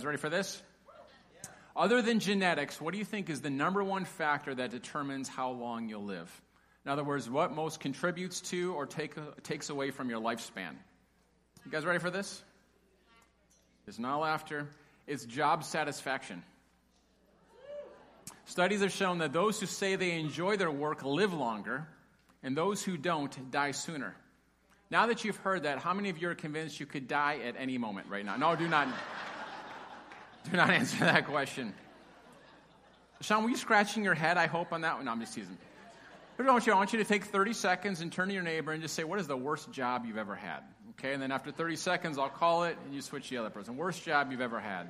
guys ready for this? Other than genetics, what do you think is the number one factor that determines how long you'll live? In other words, what most contributes to or take, takes away from your lifespan? You guys ready for this? It's not laughter, it's job satisfaction. Studies have shown that those who say they enjoy their work live longer, and those who don't die sooner. Now that you've heard that, how many of you are convinced you could die at any moment right now? No, do not. Do not answer that question. Sean, were you scratching your head, I hope, on that one? No, I'm just teasing. But I want, you, I want you to take 30 seconds and turn to your neighbor and just say, What is the worst job you've ever had? Okay, and then after 30 seconds, I'll call it and you switch to the other person. Worst job you've ever had.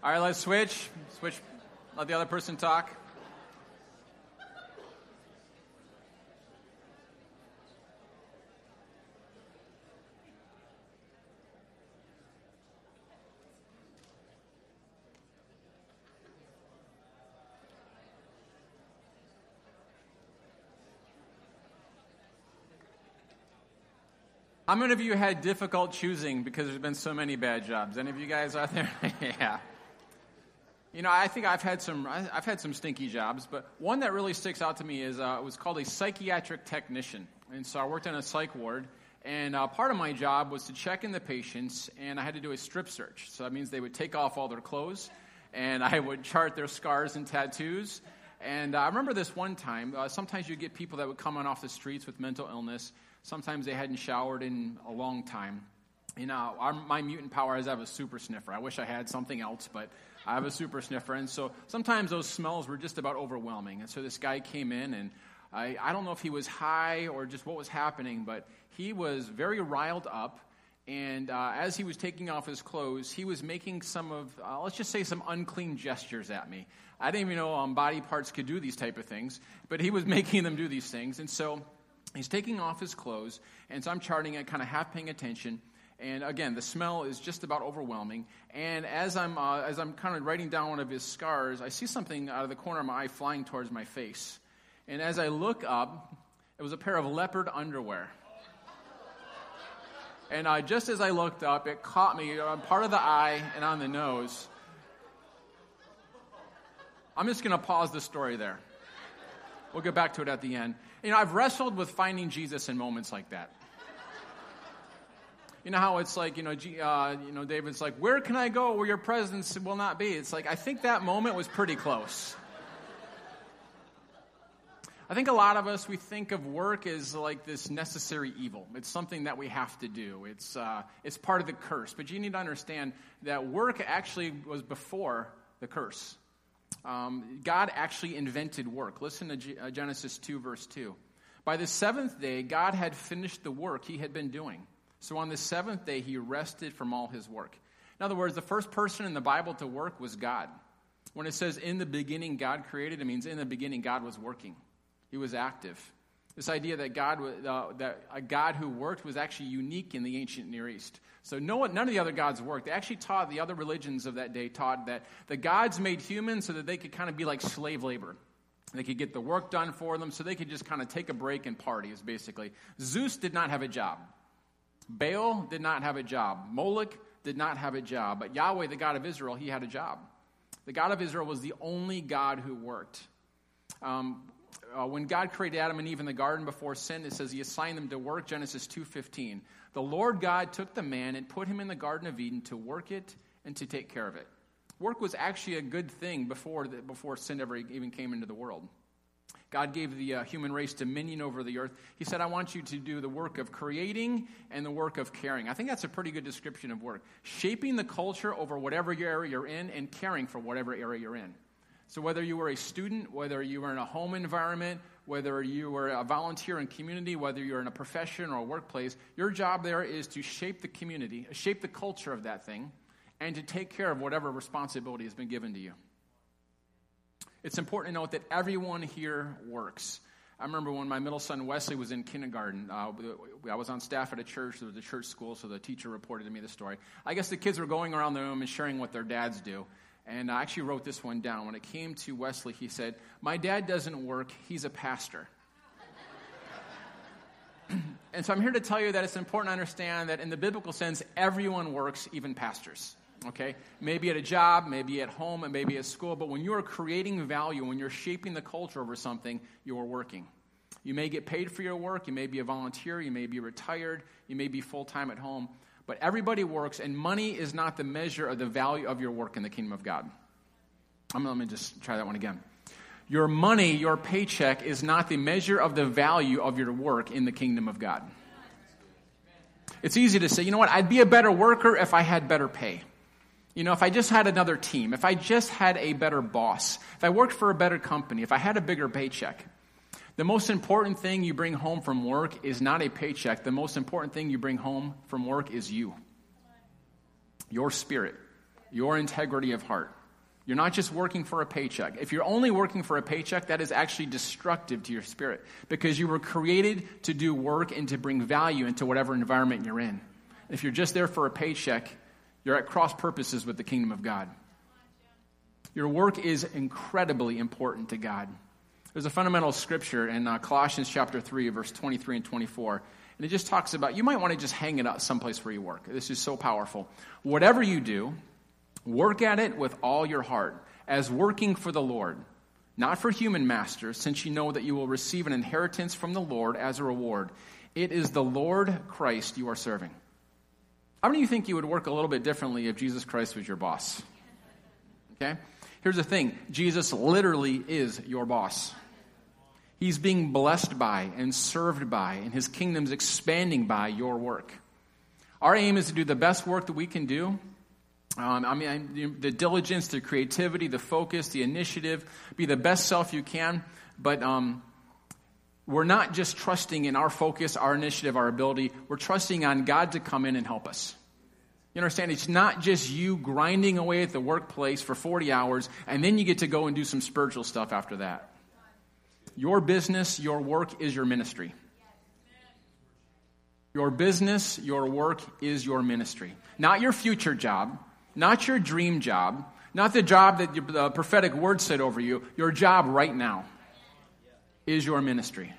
All right, let's switch. Switch. Let the other person talk. How many of you had difficult choosing because there's been so many bad jobs? Any of you guys out there? yeah. You know, I think I've had some I've had some stinky jobs, but one that really sticks out to me is uh, it was called a psychiatric technician, and so I worked in a psych ward. And uh, part of my job was to check in the patients, and I had to do a strip search. So that means they would take off all their clothes, and I would chart their scars and tattoos. And uh, I remember this one time. Uh, sometimes you get people that would come on off the streets with mental illness. Sometimes they hadn't showered in a long time. You know, our, my mutant power is I have a super sniffer. I wish I had something else, but I have a super sniffer. And so sometimes those smells were just about overwhelming. And so this guy came in, and I, I don't know if he was high or just what was happening, but he was very riled up. And uh, as he was taking off his clothes, he was making some of, uh, let's just say, some unclean gestures at me. I didn't even know um, body parts could do these type of things, but he was making them do these things. And so he's taking off his clothes, and so I'm charting it, kind of half paying attention. And again, the smell is just about overwhelming. And as I'm, uh, as I'm kind of writing down one of his scars, I see something out of the corner of my eye flying towards my face. And as I look up, it was a pair of leopard underwear. And uh, just as I looked up, it caught me on part of the eye and on the nose. I'm just going to pause the story there. We'll get back to it at the end. You know, I've wrestled with finding Jesus in moments like that. You know how it's like, you know, uh, you know, David's like, where can I go where your presence will not be? It's like, I think that moment was pretty close. I think a lot of us, we think of work as like this necessary evil. It's something that we have to do. It's, uh, it's part of the curse. But you need to understand that work actually was before the curse. Um, God actually invented work. Listen to G- uh, Genesis 2, verse 2. By the seventh day, God had finished the work he had been doing. So on the seventh day, he rested from all his work. In other words, the first person in the Bible to work was God. When it says in the beginning God created, it means in the beginning God was working. He was active. This idea that God, uh, that a God who worked was actually unique in the ancient Near East. So no, none of the other gods worked. They actually taught, the other religions of that day taught that the gods made humans so that they could kind of be like slave labor. They could get the work done for them so they could just kind of take a break and party, is basically. Zeus did not have a job. Baal did not have a job. Moloch did not have a job. But Yahweh, the God of Israel, he had a job. The God of Israel was the only God who worked. Um, uh, when God created Adam and Eve in the garden before sin, it says he assigned them to work, Genesis 2.15. The Lord God took the man and put him in the Garden of Eden to work it and to take care of it. Work was actually a good thing before, the, before sin ever even came into the world. God gave the uh, human race dominion over the earth. He said, I want you to do the work of creating and the work of caring. I think that's a pretty good description of work. Shaping the culture over whatever area you're in and caring for whatever area you're in. So, whether you were a student, whether you were in a home environment, whether you were a volunteer in community, whether you're in a profession or a workplace, your job there is to shape the community, shape the culture of that thing, and to take care of whatever responsibility has been given to you. It's important to note that everyone here works. I remember when my middle son Wesley was in kindergarten. Uh, I was on staff at a church. There was a church school, so the teacher reported to me the story. I guess the kids were going around the room and sharing what their dads do. And I actually wrote this one down. When it came to Wesley, he said, My dad doesn't work, he's a pastor. and so I'm here to tell you that it's important to understand that in the biblical sense, everyone works, even pastors. Okay? Maybe at a job, maybe at home, and maybe at school, but when you are creating value, when you're shaping the culture over something, you are working. You may get paid for your work, you may be a volunteer, you may be retired, you may be full time at home, but everybody works, and money is not the measure of the value of your work in the kingdom of God. I'm, let me just try that one again. Your money, your paycheck, is not the measure of the value of your work in the kingdom of God. It's easy to say, you know what, I'd be a better worker if I had better pay. You know, if I just had another team, if I just had a better boss, if I worked for a better company, if I had a bigger paycheck. The most important thing you bring home from work is not a paycheck. The most important thing you bring home from work is you. Your spirit, your integrity of heart. You're not just working for a paycheck. If you're only working for a paycheck, that is actually destructive to your spirit because you were created to do work and to bring value into whatever environment you're in. If you're just there for a paycheck, you're at cross purposes with the kingdom of God. Your work is incredibly important to God. There's a fundamental scripture in uh, Colossians chapter 3, verse 23 and 24. And it just talks about you might want to just hang it up someplace where you work. This is so powerful. Whatever you do, Work at it with all your heart, as working for the Lord, not for human masters, since you know that you will receive an inheritance from the Lord as a reward. It is the Lord Christ you are serving. How many of you think you would work a little bit differently if Jesus Christ was your boss? Okay? Here's the thing Jesus literally is your boss. He's being blessed by and served by, and his kingdom's expanding by your work. Our aim is to do the best work that we can do um, I mean, the diligence, the creativity, the focus, the initiative, be the best self you can. But um, we're not just trusting in our focus, our initiative, our ability. We're trusting on God to come in and help us. You understand? It's not just you grinding away at the workplace for 40 hours and then you get to go and do some spiritual stuff after that. Your business, your work is your ministry. Your business, your work is your ministry. Not your future job, not your dream job, not the job that the prophetic word said over you. Your job right now is your ministry.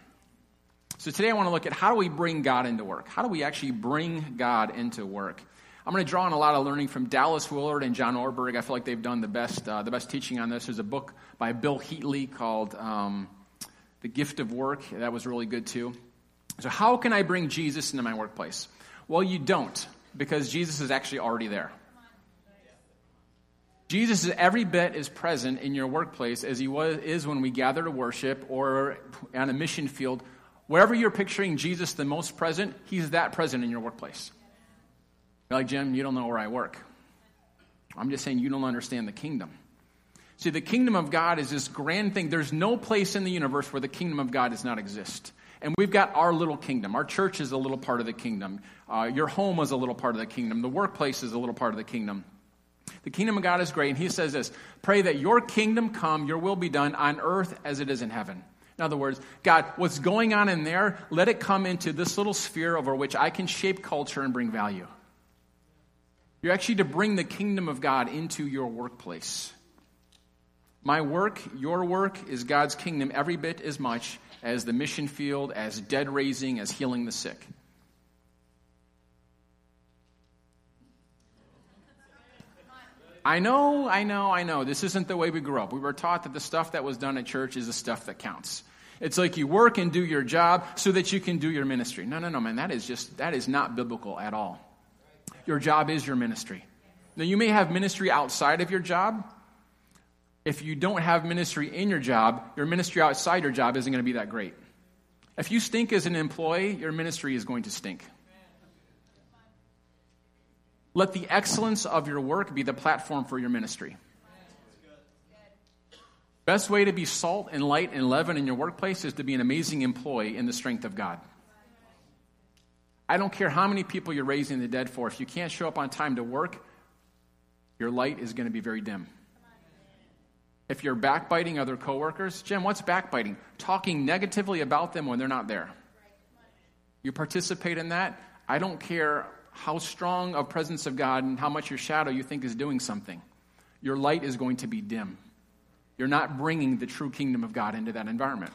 So today I want to look at how do we bring God into work? How do we actually bring God into work? I'm going to draw on a lot of learning from Dallas Willard and John Ortberg. I feel like they've done the best, uh, the best teaching on this. There's a book by Bill Heatley called um, The Gift of Work. That was really good too. So, how can I bring Jesus into my workplace? Well, you don't, because Jesus is actually already there. Jesus is every bit as present in your workplace as he was, is when we gather to worship or on a mission field. Wherever you're picturing Jesus the most present, he's that present in your workplace. You're like, Jim, you don't know where I work. I'm just saying you don't understand the kingdom. See, the kingdom of God is this grand thing. There's no place in the universe where the kingdom of God does not exist. And we've got our little kingdom. Our church is a little part of the kingdom. Uh, your home is a little part of the kingdom. The workplace is a little part of the kingdom. The kingdom of God is great, and he says this Pray that your kingdom come, your will be done on earth as it is in heaven. In other words, God, what's going on in there, let it come into this little sphere over which I can shape culture and bring value. You're actually to bring the kingdom of God into your workplace. My work, your work, is God's kingdom every bit as much as the mission field, as dead raising, as healing the sick. I know, I know, I know. This isn't the way we grew up. We were taught that the stuff that was done at church is the stuff that counts. It's like you work and do your job so that you can do your ministry. No, no, no, man. That is just, that is not biblical at all. Your job is your ministry. Now, you may have ministry outside of your job. If you don't have ministry in your job, your ministry outside your job isn't going to be that great. If you stink as an employee, your ministry is going to stink. Let the excellence of your work be the platform for your ministry. Best way to be salt and light and leaven in your workplace is to be an amazing employee in the strength of God. I don't care how many people you're raising the dead for. If you can't show up on time to work, your light is going to be very dim. If you're backbiting other coworkers, Jim, what's backbiting? Talking negatively about them when they're not there. You participate in that, I don't care how strong a presence of God and how much your shadow you think is doing something. Your light is going to be dim. You're not bringing the true kingdom of God into that environment.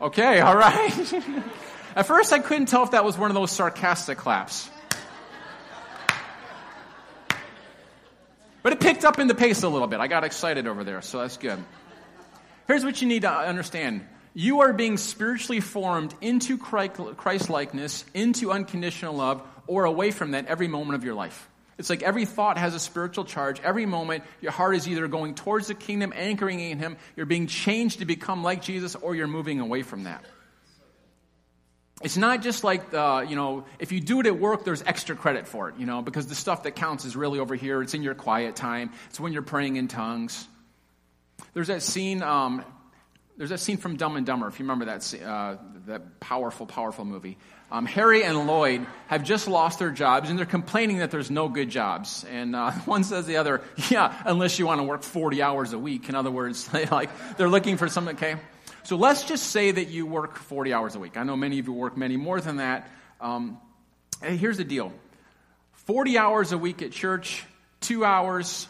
Okay, all right. At first, I couldn't tell if that was one of those sarcastic claps. But it picked up in the pace a little bit. I got excited over there, so that's good. Here's what you need to understand you are being spiritually formed into Christ likeness, into unconditional love, or away from that every moment of your life. It's like every thought has a spiritual charge. Every moment, your heart is either going towards the kingdom, anchoring in Him, you're being changed to become like Jesus, or you're moving away from that. It's not just like, the, you know, if you do it at work, there's extra credit for it, you know, because the stuff that counts is really over here. It's in your quiet time, it's when you're praying in tongues. There's that scene, um, there's that scene from Dumb and Dumber, if you remember that, uh, that powerful, powerful movie. Um, Harry and Lloyd have just lost their jobs, and they're complaining that there's no good jobs. And uh, one says the other, "Yeah, unless you want to work 40 hours a week." In other words, they like they're looking for something. Okay, so let's just say that you work 40 hours a week. I know many of you work many more than that. Um, here's the deal 40 hours a week at church, two hours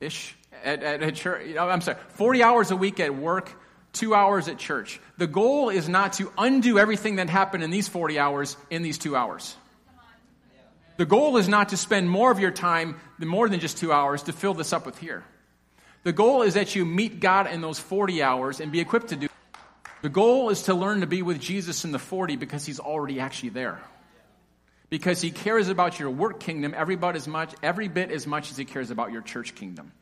ish at, at, at church. I'm sorry, 40 hours a week at work, two hours at church. The goal is not to undo everything that happened in these 40 hours in these two hours. The goal is not to spend more of your time, more than just two hours, to fill this up with here. The goal is that you meet God in those 40 hours and be equipped to do. The goal is to learn to be with Jesus in the 40 because he's already actually there. Because he cares about your work kingdom every bit as much, every bit as much as he cares about your church kingdom.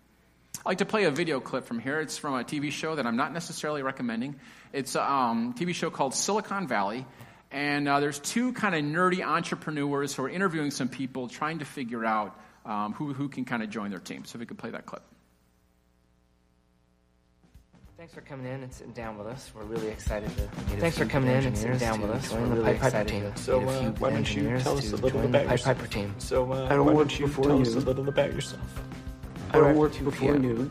I'd like to play a video clip from here. It's from a TV show that I'm not necessarily recommending. It's a um, TV show called Silicon Valley. And uh, there's two kind of nerdy entrepreneurs who are interviewing some people trying to figure out um, who, who can kind of join their team. So if we could play that clip. Thanks for coming in and sitting down with us. We're really excited to. Thanks for coming in and sitting down with us. We're really excited team. to so, uh, why don't you tell us a little about yourself? Piper team. So, uh, I don't work before tell us a little about yourself. I don't work before noon.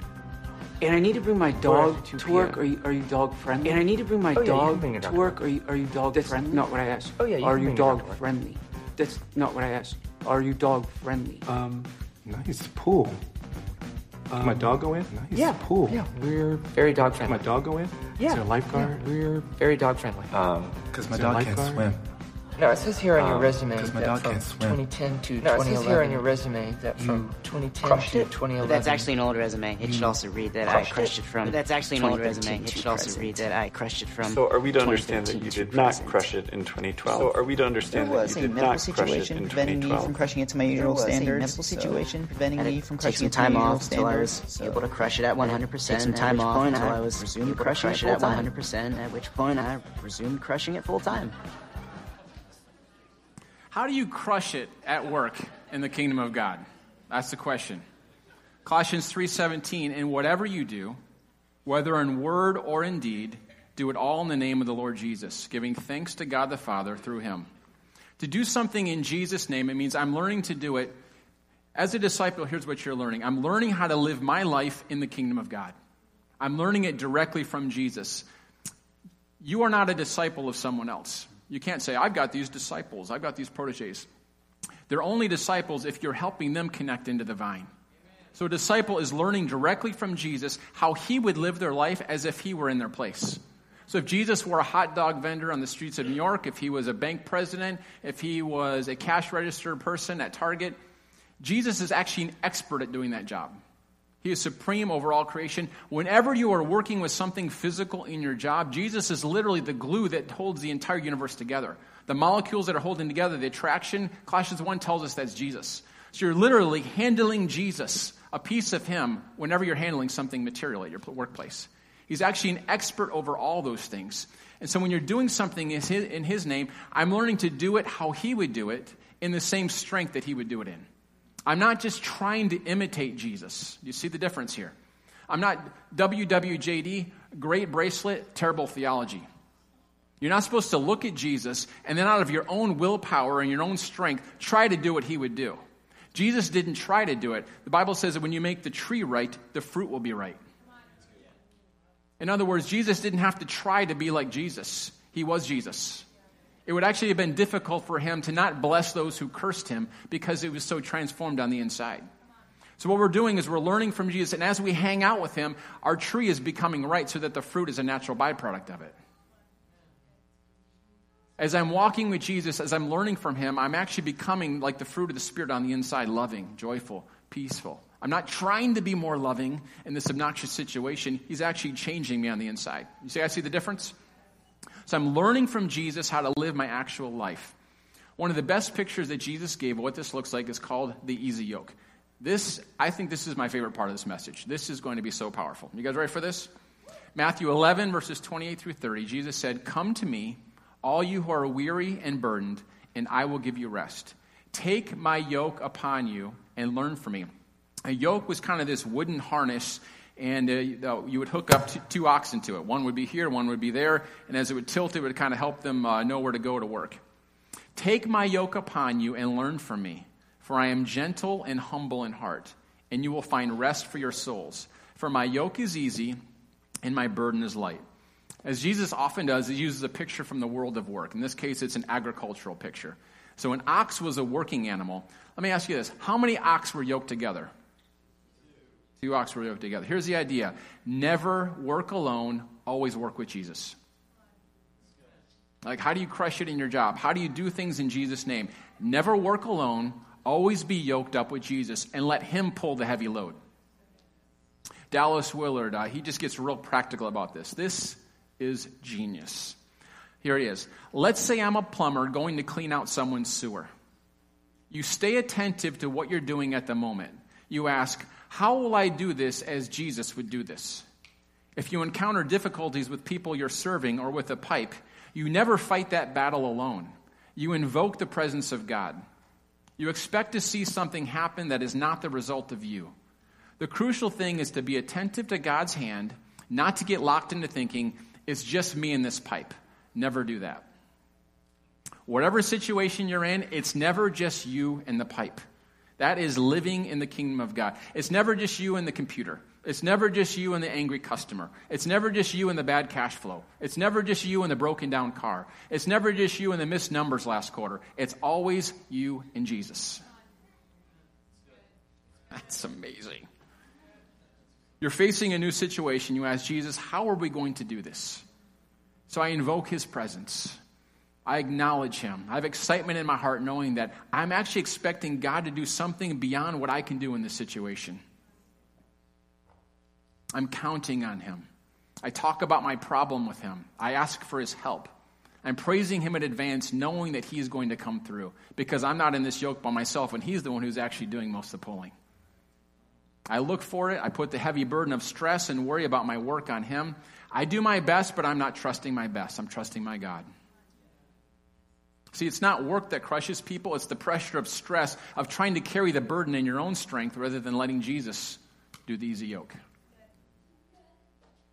And I need to bring my dog to work. Are you, are you dog friendly? And I need to bring my oh, dog yeah, to work. Are you, are you dog That's friendly? Not what I asked. Oh yeah. You are you dog friendly? That's not what I asked. Are you dog friendly? Um, nice pool. Can my um, dog go in? Nice. Yeah. Pool. Yeah, we're very dog friendly. Can my dog go in? Yeah. Is there a lifeguard? Yeah, we're very dog friendly. Um, because my dog can't swim. No, it says here on your um, resume that dog from 2010 to no, 2011. it says here on your resume that from 2010 to 2011. That's actually an old resume. It should also read that I crushed it, from. That's actually an old resume. It should also read that I crushed it from. So are we to understand that you did not crush it in 2012? So are we to understand that you did not crush it in 2012? preventing me from crushing it to my usual standards. medical situation preventing me from crushing it to my usual standards. I was able to crush it at 100%. Take some time off until I was resumed crushing it at 100%. At which point I resumed crushing it full time. How do you crush it at work in the kingdom of God? That's the question. Colossians 3:17, and whatever you do, whether in word or in deed, do it all in the name of the Lord Jesus, giving thanks to God the Father through him. To do something in Jesus' name, it means I'm learning to do it. As a disciple, here's what you're learning. I'm learning how to live my life in the kingdom of God. I'm learning it directly from Jesus. You are not a disciple of someone else. You can't say, I've got these disciples, I've got these proteges. They're only disciples if you're helping them connect into the vine. So a disciple is learning directly from Jesus how he would live their life as if he were in their place. So if Jesus were a hot dog vendor on the streets of New York, if he was a bank president, if he was a cash register person at Target, Jesus is actually an expert at doing that job. He is supreme over all creation. Whenever you are working with something physical in your job, Jesus is literally the glue that holds the entire universe together. The molecules that are holding together, the attraction, Colossians 1 tells us that's Jesus. So you're literally handling Jesus, a piece of Him, whenever you're handling something material at your workplace. He's actually an expert over all those things. And so when you're doing something in His name, I'm learning to do it how He would do it in the same strength that He would do it in. I'm not just trying to imitate Jesus. You see the difference here? I'm not WWJD, great bracelet, terrible theology. You're not supposed to look at Jesus and then out of your own willpower and your own strength try to do what he would do. Jesus didn't try to do it. The Bible says that when you make the tree right, the fruit will be right. In other words, Jesus didn't have to try to be like Jesus. He was Jesus. It would actually have been difficult for him to not bless those who cursed him because it was so transformed on the inside. So, what we're doing is we're learning from Jesus, and as we hang out with him, our tree is becoming right so that the fruit is a natural byproduct of it. As I'm walking with Jesus, as I'm learning from him, I'm actually becoming like the fruit of the Spirit on the inside loving, joyful, peaceful. I'm not trying to be more loving in this obnoxious situation. He's actually changing me on the inside. You see, I see the difference? So I'm learning from Jesus how to live my actual life. One of the best pictures that Jesus gave of what this looks like is called the easy yoke. This, I think this is my favorite part of this message. This is going to be so powerful. You guys ready for this? Matthew 11, verses 28 through 30, Jesus said, Come to me all you who are weary and burdened, and I will give you rest. Take my yoke upon you and learn from me. A yoke was kind of this wooden harness, and uh, you would hook up two oxen to it. One would be here, one would be there, and as it would tilt, it would kind of help them uh, know where to go to work. Take my yoke upon you and learn from me, for I am gentle and humble in heart, and you will find rest for your souls. For my yoke is easy, and my burden is light. As Jesus often does, he uses a picture from the world of work. In this case, it's an agricultural picture. So an ox was a working animal. Let me ask you this how many ox were yoked together? Two ox were yoked together. Here's the idea never work alone, always work with Jesus. Like, how do you crush it in your job? How do you do things in Jesus' name? Never work alone, always be yoked up with Jesus, and let Him pull the heavy load. Dallas Willard, uh, he just gets real practical about this. This is genius. Here it is. Let's say I'm a plumber going to clean out someone's sewer. You stay attentive to what you're doing at the moment. You ask, How will I do this as Jesus would do this? If you encounter difficulties with people you're serving or with a pipe, you never fight that battle alone. You invoke the presence of God. You expect to see something happen that is not the result of you. The crucial thing is to be attentive to God's hand, not to get locked into thinking, it's just me and this pipe. Never do that. Whatever situation you're in, it's never just you and the pipe. That is living in the kingdom of God. It's never just you and the computer. It's never just you and the angry customer. It's never just you and the bad cash flow. It's never just you and the broken down car. It's never just you and the missed numbers last quarter. It's always you and Jesus. That's amazing. You're facing a new situation. You ask Jesus, How are we going to do this? So I invoke his presence. I acknowledge him. I have excitement in my heart knowing that I'm actually expecting God to do something beyond what I can do in this situation. I'm counting on him. I talk about my problem with him. I ask for his help. I'm praising him in advance, knowing that he's going to come through because I'm not in this yoke by myself, and he's the one who's actually doing most of the pulling. I look for it. I put the heavy burden of stress and worry about my work on Him. I do my best, but I'm not trusting my best. I'm trusting my God. See, it's not work that crushes people, it's the pressure of stress of trying to carry the burden in your own strength rather than letting Jesus do the easy yoke.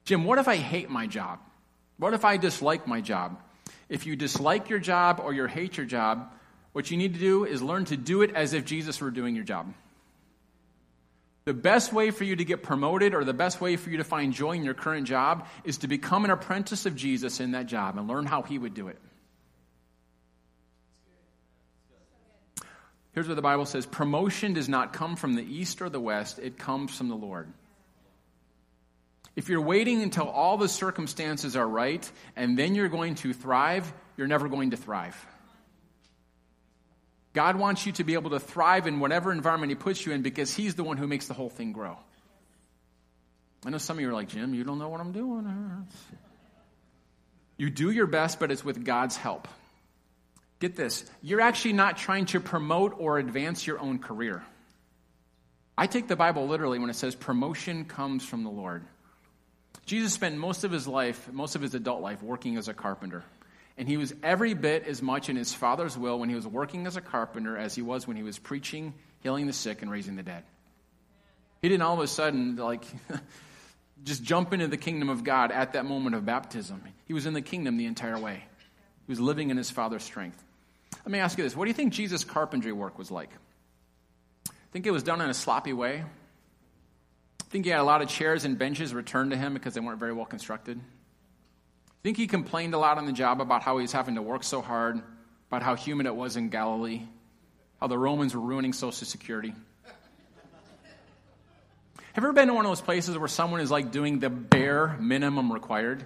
Jim, what if I hate my job? What if I dislike my job? If you dislike your job or you hate your job, what you need to do is learn to do it as if Jesus were doing your job. The best way for you to get promoted or the best way for you to find joy in your current job is to become an apprentice of Jesus in that job and learn how he would do it. Here's what the Bible says promotion does not come from the east or the west, it comes from the Lord. If you're waiting until all the circumstances are right and then you're going to thrive, you're never going to thrive. God wants you to be able to thrive in whatever environment He puts you in because He's the one who makes the whole thing grow. I know some of you are like, Jim, you don't know what I'm doing. You do your best, but it's with God's help. Get this you're actually not trying to promote or advance your own career. I take the Bible literally when it says promotion comes from the Lord. Jesus spent most of his life, most of his adult life, working as a carpenter. And he was every bit as much in his Father's will when he was working as a carpenter as he was when he was preaching, healing the sick, and raising the dead. He didn't all of a sudden, like, just jump into the kingdom of God at that moment of baptism. He was in the kingdom the entire way, he was living in his Father's strength. Let me ask you this what do you think Jesus' carpentry work was like? think it was done in a sloppy way. Think he had a lot of chairs and benches returned to him because they weren't very well constructed. Think he complained a lot on the job about how he was having to work so hard, about how humid it was in Galilee, how the Romans were ruining Social Security. Have you ever been to one of those places where someone is like doing the bare minimum required?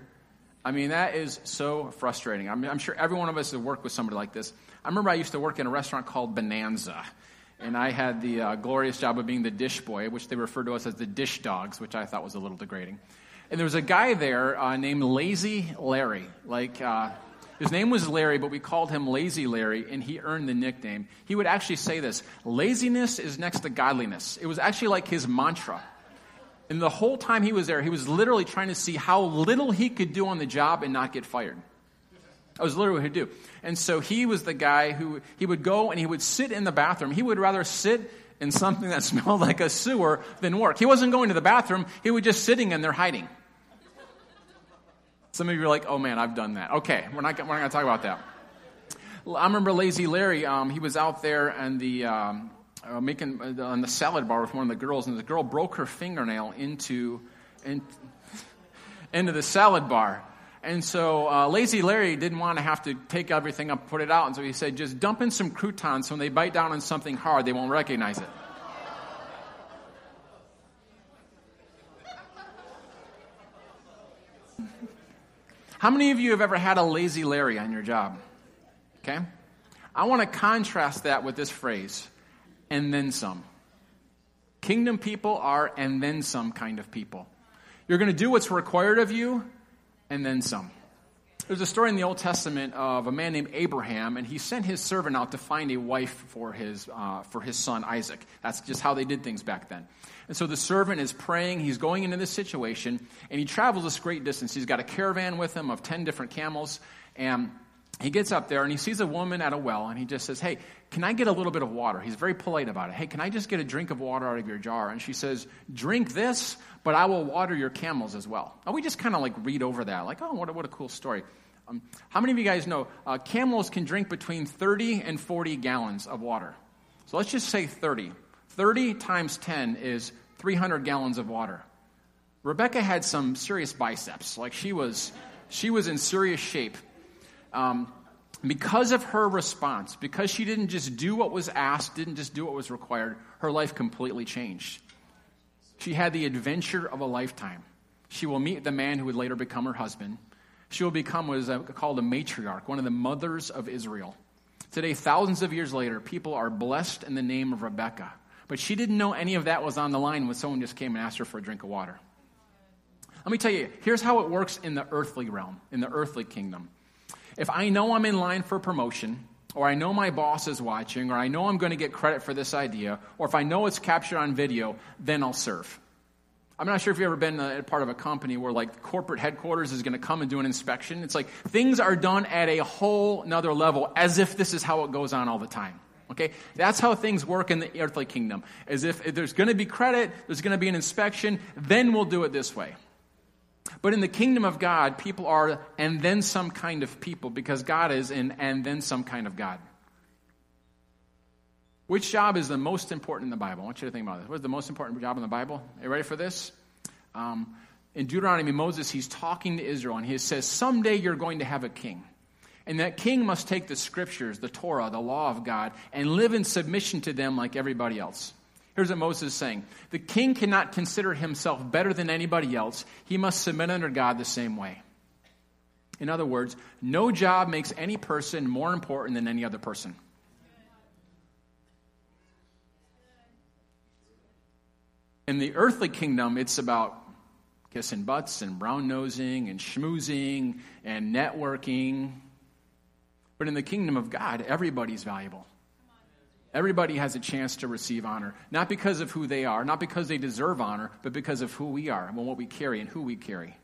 I mean, that is so frustrating. I'm, I'm, sure every one of us has worked with somebody like this. I remember I used to work in a restaurant called Bonanza, and I had the uh, glorious job of being the dish boy, which they referred to us as the dish dogs, which I thought was a little degrading. And there was a guy there uh, named Lazy Larry. Like, uh, his name was Larry, but we called him Lazy Larry, and he earned the nickname. He would actually say this laziness is next to godliness. It was actually like his mantra. And the whole time he was there, he was literally trying to see how little he could do on the job and not get fired. That was literally what he'd do. And so he was the guy who he would go and he would sit in the bathroom. He would rather sit in something that smelled like a sewer than work. He wasn't going to the bathroom, he was just sitting in there hiding. Some of you are like, oh man, I've done that. Okay, we're not, we're not going to talk about that. I remember Lazy Larry, um, he was out there and the, um, uh, making uh, on the salad bar with one of the girls, and the girl broke her fingernail into in, into the salad bar. And so uh, Lazy Larry didn't want to have to take everything up, and put it out, and so he said, just dump in some croutons. So when they bite down on something hard, they won't recognize it. How many of you have ever had a lazy Larry on your job? Okay? I want to contrast that with this phrase and then some. Kingdom people are and then some kind of people. You're going to do what's required of you and then some. There's a story in the Old Testament of a man named Abraham, and he sent his servant out to find a wife for his, uh, for his son Isaac. That's just how they did things back then. And so the servant is praying. He's going into this situation, and he travels this great distance. He's got a caravan with him of 10 different camels, and he gets up there and he sees a woman at a well and he just says, Hey, can I get a little bit of water? He's very polite about it. Hey, can I just get a drink of water out of your jar? And she says, Drink this, but I will water your camels as well. And we just kind of like read over that, like, oh, what a, what a cool story. Um, how many of you guys know uh, camels can drink between 30 and 40 gallons of water? So let's just say 30. 30 times 10 is 300 gallons of water. Rebecca had some serious biceps. Like she was, she was in serious shape um, because of her response, because she didn't just do what was asked, didn't just do what was required, her life completely changed. She had the adventure of a lifetime. She will meet the man who would later become her husband. She will become what is called a matriarch, one of the mothers of Israel. Today, thousands of years later, people are blessed in the name of Rebecca. But she didn't know any of that was on the line when someone just came and asked her for a drink of water. Let me tell you, here's how it works in the earthly realm, in the earthly kingdom. If I know I'm in line for promotion, or I know my boss is watching, or I know I'm going to get credit for this idea, or if I know it's captured on video, then I'll serve. I'm not sure if you've ever been a part of a company where like corporate headquarters is going to come and do an inspection. It's like things are done at a whole nother level as if this is how it goes on all the time. Okay? That's how things work in the earthly kingdom. As if, if there's going to be credit, there's going to be an inspection, then we'll do it this way. But in the kingdom of God, people are and then some kind of people because God is in and then some kind of God. Which job is the most important in the Bible? I want you to think about this. What's the most important job in the Bible? Are you ready for this? Um, in Deuteronomy, Moses, he's talking to Israel and he says, Someday you're going to have a king. And that king must take the scriptures, the Torah, the law of God, and live in submission to them like everybody else. Here's what Moses is saying The king cannot consider himself better than anybody else, he must submit under God the same way. In other words, no job makes any person more important than any other person. In the earthly kingdom, it's about kissing butts and brown nosing and schmoozing and networking. But in the kingdom of God, everybody's valuable. Everybody has a chance to receive honor, not because of who they are, not because they deserve honor, but because of who we are and what we carry and who we carry.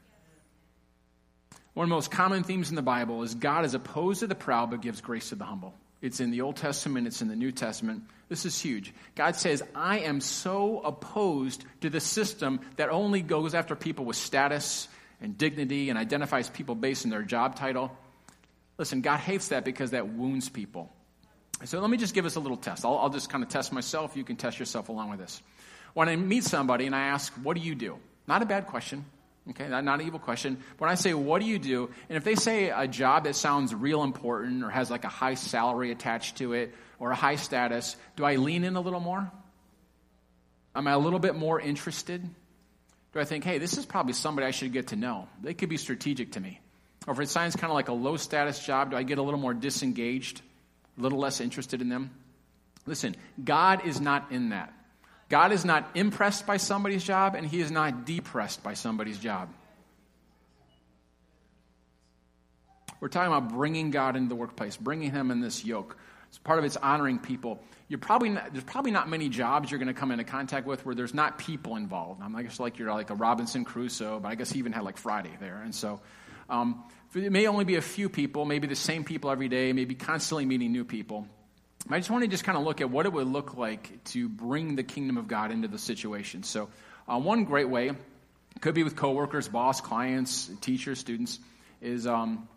One of the most common themes in the Bible is God is opposed to the proud but gives grace to the humble. It's in the Old Testament, it's in the New Testament. This is huge. God says, I am so opposed to the system that only goes after people with status and dignity and identifies people based on their job title. Listen, God hates that because that wounds people. So let me just give us a little test. I'll, I'll just kind of test myself. You can test yourself along with this. When I meet somebody and I ask, What do you do? Not a bad question. Okay, not, not an evil question. But When I say, What do you do? And if they say a job that sounds real important or has like a high salary attached to it or a high status, do I lean in a little more? Am I a little bit more interested? Do I think, hey, this is probably somebody I should get to know? They could be strategic to me. Or if it sounds kind of like a low status job, do I get a little more disengaged, a little less interested in them? Listen, God is not in that. God is not impressed by somebody's job, and He is not depressed by somebody's job. We're talking about bringing God into the workplace, bringing Him in this yoke. It's part of it's honoring people. You're probably not, there's probably not many jobs you're going to come into contact with where there's not people involved. I'm guess like you're like a Robinson Crusoe, but I guess he even had like Friday there, and so um, it may only be a few people, maybe the same people every day, maybe constantly meeting new people. I just want to just kind of look at what it would look like to bring the kingdom of God into the situation. So, uh, one great way could be with coworkers, boss, clients, teachers, students, is um,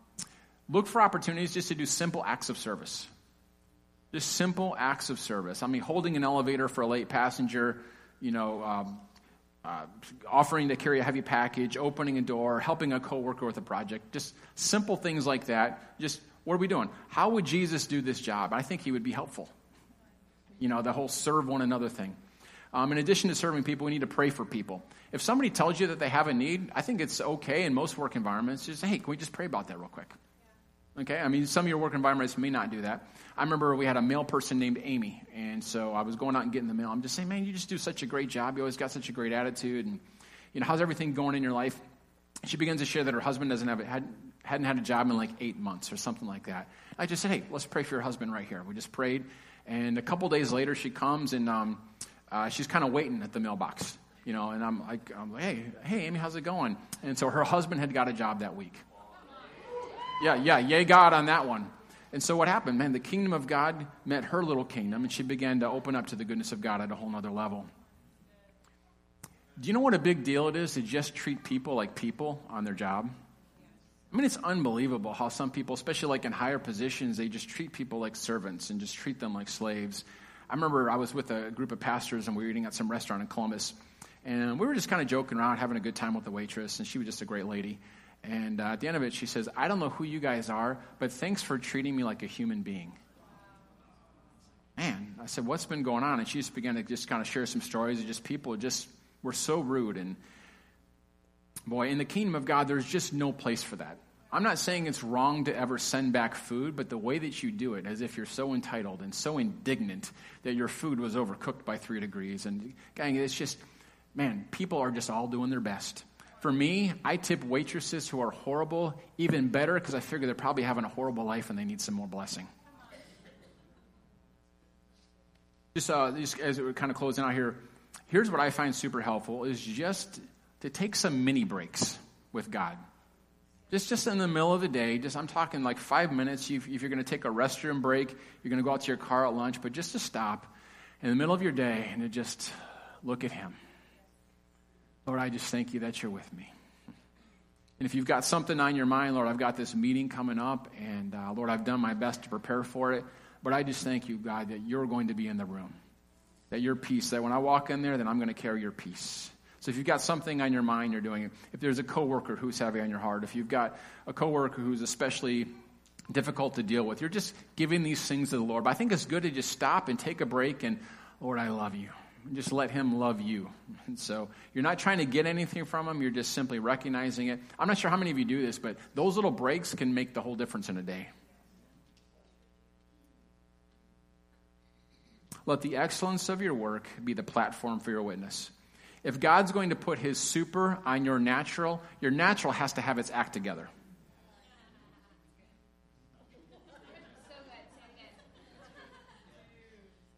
look for opportunities just to do simple acts of service. Just simple acts of service. I mean, holding an elevator for a late passenger, you know, um, uh, offering to carry a heavy package, opening a door, helping a coworker with a project, just simple things like that. Just what are we doing? How would Jesus do this job? I think he would be helpful. You know, the whole serve one another thing. Um, in addition to serving people, we need to pray for people. If somebody tells you that they have a need, I think it's okay in most work environments. Just hey, can we just pray about that real quick? Okay, I mean, some of your work environments may not do that. I remember we had a mail person named Amy, and so I was going out and getting the mail. I'm just saying, man, you just do such a great job. You always got such a great attitude, and you know, how's everything going in your life? She begins to share that her husband doesn't have had, hadn't had a job in like eight months or something like that. I just said, hey, let's pray for your husband right here. We just prayed, and a couple days later, she comes and um, uh, she's kind of waiting at the mailbox, you know, and I'm like, I'm like, hey, hey, Amy, how's it going? And so her husband had got a job that week. Yeah, yeah, yay God on that one. And so what happened? Man, the kingdom of God met her little kingdom, and she began to open up to the goodness of God at a whole nother level. Do you know what a big deal it is to just treat people like people on their job? I mean, it's unbelievable how some people, especially like in higher positions, they just treat people like servants and just treat them like slaves. I remember I was with a group of pastors and we were eating at some restaurant in Columbus, and we were just kind of joking around, having a good time with the waitress, and she was just a great lady. And uh, at the end of it, she says, I don't know who you guys are, but thanks for treating me like a human being. Man, I said, what's been going on? And she just began to just kind of share some stories of just people just were so rude. And boy, in the kingdom of God, there's just no place for that. I'm not saying it's wrong to ever send back food, but the way that you do it, as if you're so entitled and so indignant that your food was overcooked by three degrees. And gang, it's just, man, people are just all doing their best. For me, I tip waitresses who are horrible even better because I figure they're probably having a horrible life and they need some more blessing. Just, uh, just as we're kind of closing out here, here's what I find super helpful is just to take some mini breaks with God. Just, just in the middle of the day, just I'm talking like five minutes. If, if you're going to take a restroom break, you're going to go out to your car at lunch, but just to stop in the middle of your day and to just look at Him. Lord, I just thank you that you're with me. And if you've got something on your mind, Lord, I've got this meeting coming up, and uh, Lord, I've done my best to prepare for it. But I just thank you, God, that you're going to be in the room. That your peace, that when I walk in there, then I'm going to carry your peace. So if you've got something on your mind, you're doing it. If there's a coworker who's heavy on your heart, if you've got a coworker who's especially difficult to deal with, you're just giving these things to the Lord. But I think it's good to just stop and take a break and, Lord, I love you just let him love you. And so you're not trying to get anything from him, you're just simply recognizing it. I'm not sure how many of you do this, but those little breaks can make the whole difference in a day. Let the excellence of your work be the platform for your witness. If God's going to put his super on your natural, your natural has to have its act together.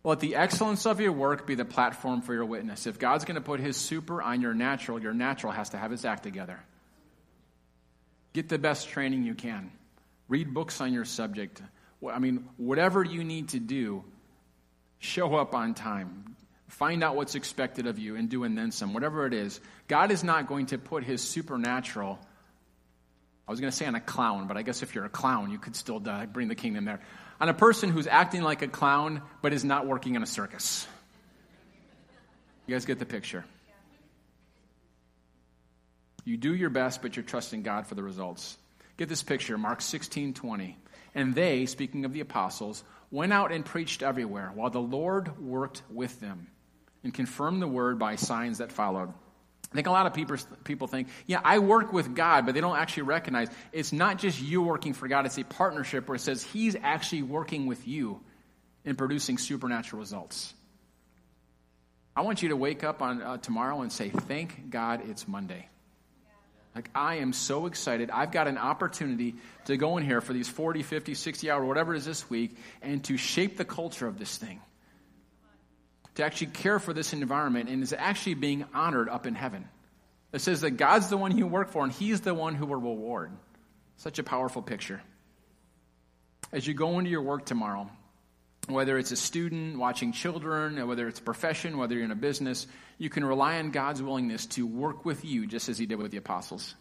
Let the excellence of your work be the platform for your witness. If God's going to put his super on your natural, your natural has to have its act together. Get the best training you can. Read books on your subject. I mean, whatever you need to do, show up on time. Find out what's expected of you and do and then some, whatever it is. God is not going to put his supernatural I was going to say on a clown, but I guess if you're a clown, you could still uh, bring the kingdom there. On a person who's acting like a clown, but is not working in a circus. You guys get the picture. You do your best, but you're trusting God for the results. Get this picture, Mark 16, 20. And they, speaking of the apostles, went out and preached everywhere, while the Lord worked with them and confirmed the word by signs that followed. I think a lot of people, people think, yeah, I work with God, but they don't actually recognize it's not just you working for God, it's a partnership where it says He's actually working with you in producing supernatural results. I want you to wake up on uh, tomorrow and say, Thank God it's Monday. Like, I am so excited. I've got an opportunity to go in here for these 40, 50, 60 hours, whatever it is this week, and to shape the culture of this thing to actually care for this environment and is actually being honored up in heaven. It says that God's the one you work for and He's the one who will reward. Such a powerful picture. As you go into your work tomorrow, whether it's a student watching children, whether it's a profession, whether you're in a business, you can rely on God's willingness to work with you just as He did with the apostles.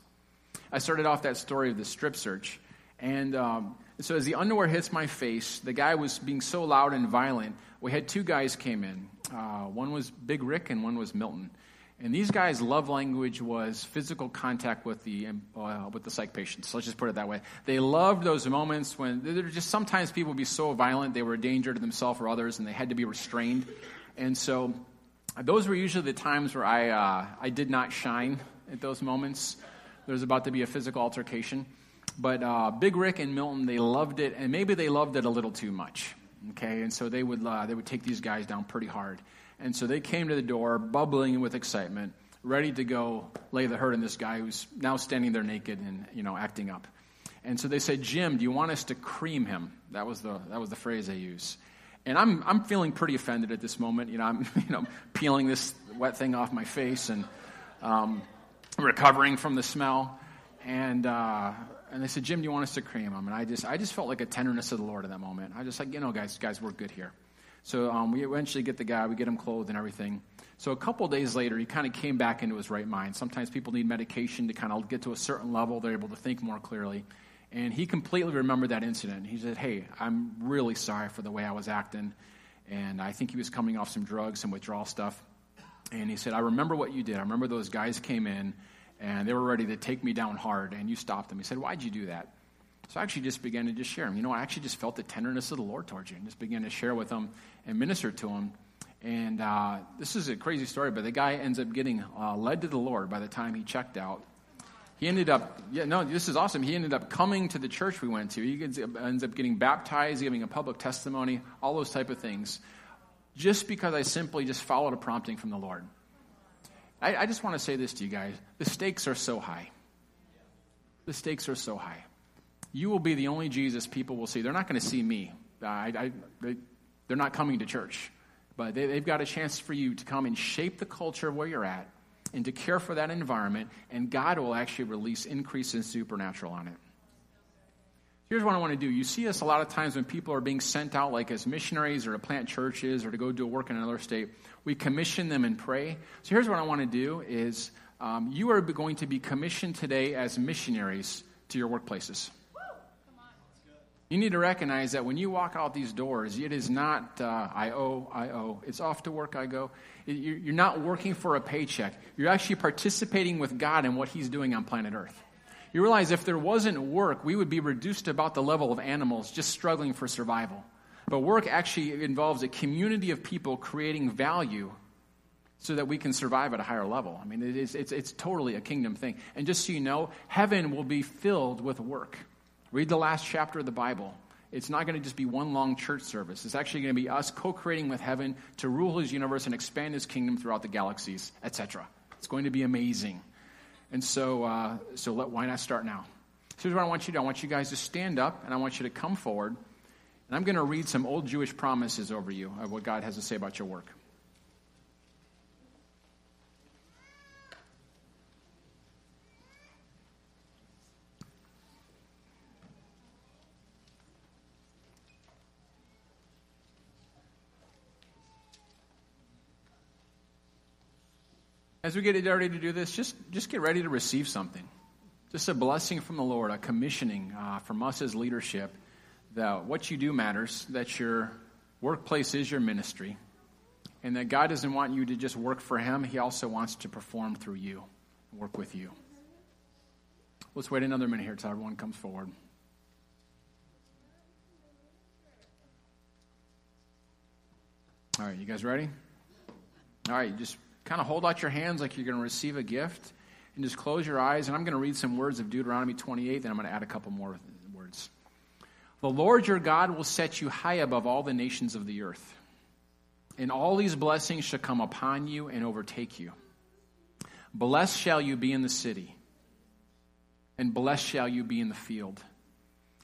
I started off that story of the strip search, and um, so as the underwear hits my face, the guy was being so loud and violent. We had two guys came in. Uh, one was Big Rick and one was Milton. And these guys' love language was physical contact with the uh, with the psych patients. let's just put it that way. They loved those moments when there just sometimes people would be so violent they were a danger to themselves or others, and they had to be restrained. And so, those were usually the times where I uh, I did not shine at those moments. There was about to be a physical altercation, but uh, Big Rick and Milton they loved it, and maybe they loved it a little too much. Okay, and so they would, uh, they would take these guys down pretty hard. And so they came to the door, bubbling with excitement, ready to go lay the hurt on this guy who's now standing there naked and, you know, acting up. And so they said, Jim, do you want us to cream him? That was the, that was the phrase they use. And I'm, I'm feeling pretty offended at this moment. You know, I'm you know, peeling this wet thing off my face and um, recovering from the smell. And uh, and they said, Jim, do you want us to cream him? And I just, I just felt like a tenderness of the Lord in that moment. I just like, you know, guys, guys, we're good here. So um, we eventually get the guy, we get him clothed and everything. So a couple days later, he kind of came back into his right mind. Sometimes people need medication to kind of get to a certain level; they're able to think more clearly. And he completely remembered that incident. He said, "Hey, I'm really sorry for the way I was acting." And I think he was coming off some drugs, some withdrawal stuff. And he said, "I remember what you did. I remember those guys came in." And they were ready to take me down hard, and you stopped them. He said, Why'd you do that? So I actually just began to just share them. You know, I actually just felt the tenderness of the Lord towards you and just began to share with them and minister to them. And uh, this is a crazy story, but the guy ends up getting uh, led to the Lord by the time he checked out. He ended up, yeah, no, this is awesome. He ended up coming to the church we went to. He ends up getting baptized, giving a public testimony, all those type of things, just because I simply just followed a prompting from the Lord. I, I just want to say this to you guys the stakes are so high. The stakes are so high. You will be the only Jesus people will see. They're not going to see me. I, I, they, they're not coming to church. But they, they've got a chance for you to come and shape the culture where you're at and to care for that environment, and God will actually release increase in supernatural on it. Here's what I want to do. You see us a lot of times when people are being sent out, like as missionaries or to plant churches or to go do a work in another state. We commission them and pray. So here's what I want to do: is um, you are going to be commissioned today as missionaries to your workplaces. You need to recognize that when you walk out these doors, it is not uh, I owe, I owe. It's off to work, I go. You're not working for a paycheck. You're actually participating with God in what He's doing on planet Earth. You realize if there wasn't work, we would be reduced to about the level of animals just struggling for survival. But work actually involves a community of people creating value so that we can survive at a higher level. I mean, it is, it's, it's totally a kingdom thing. And just so you know, heaven will be filled with work. Read the last chapter of the Bible. It's not going to just be one long church service. It's actually going to be us co creating with heaven to rule his universe and expand his kingdom throughout the galaxies, etc. It's going to be amazing. And so, uh, so let, why not start now? So here's what I want you to do. I want you guys to stand up, and I want you to come forward. And I'm going to read some old Jewish promises over you of what God has to say about your work. As we get ready to do this, just, just get ready to receive something. Just a blessing from the Lord, a commissioning uh, from us as leadership that what you do matters, that your workplace is your ministry, and that God doesn't want you to just work for Him, He also wants to perform through you, work with you. Let's wait another minute here until everyone comes forward. All right, you guys ready? All right, just kind of hold out your hands like you're going to receive a gift and just close your eyes. And I'm going to read some words of Deuteronomy 28, then I'm going to add a couple more words. The Lord your God will set you high above all the nations of the earth, and all these blessings shall come upon you and overtake you. Blessed shall you be in the city, and blessed shall you be in the field.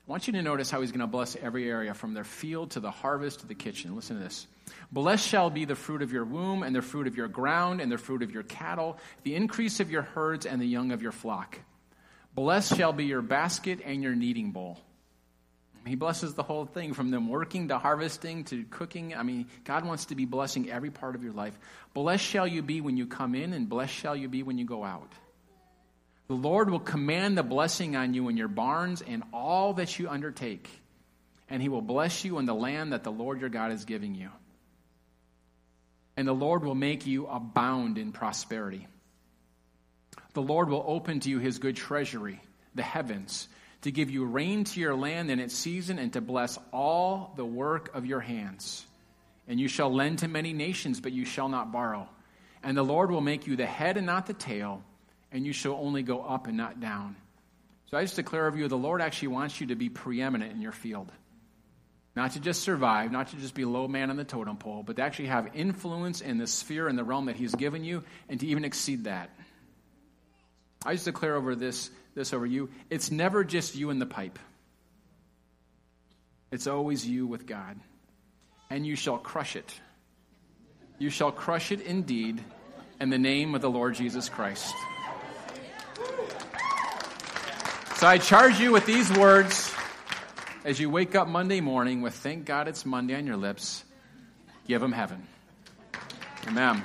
I want you to notice how he's going to bless every area from their field to the harvest to the kitchen. Listen to this. Blessed shall be the fruit of your womb, and the fruit of your ground, and the fruit of your cattle, the increase of your herds, and the young of your flock. Blessed shall be your basket and your kneading bowl. He blesses the whole thing from them working to harvesting to cooking. I mean, God wants to be blessing every part of your life. Blessed shall you be when you come in, and blessed shall you be when you go out. The Lord will command the blessing on you in your barns and all that you undertake, and He will bless you in the land that the Lord your God is giving you and the Lord will make you abound in prosperity. The Lord will open to you his good treasury, the heavens, to give you rain to your land in its season and to bless all the work of your hands. And you shall lend to many nations, but you shall not borrow. And the Lord will make you the head and not the tail, and you shall only go up and not down. So I just declare of you, the Lord actually wants you to be preeminent in your field. Not to just survive, not to just be low man on the totem pole, but to actually have influence in the sphere and the realm that He's given you, and to even exceed that. I just declare over this, this over you. It's never just you in the pipe. It's always you with God. And you shall crush it. You shall crush it indeed in the name of the Lord Jesus Christ. So I charge you with these words as you wake up Monday morning with thank God it's Monday on your lips, give them heaven. Amen.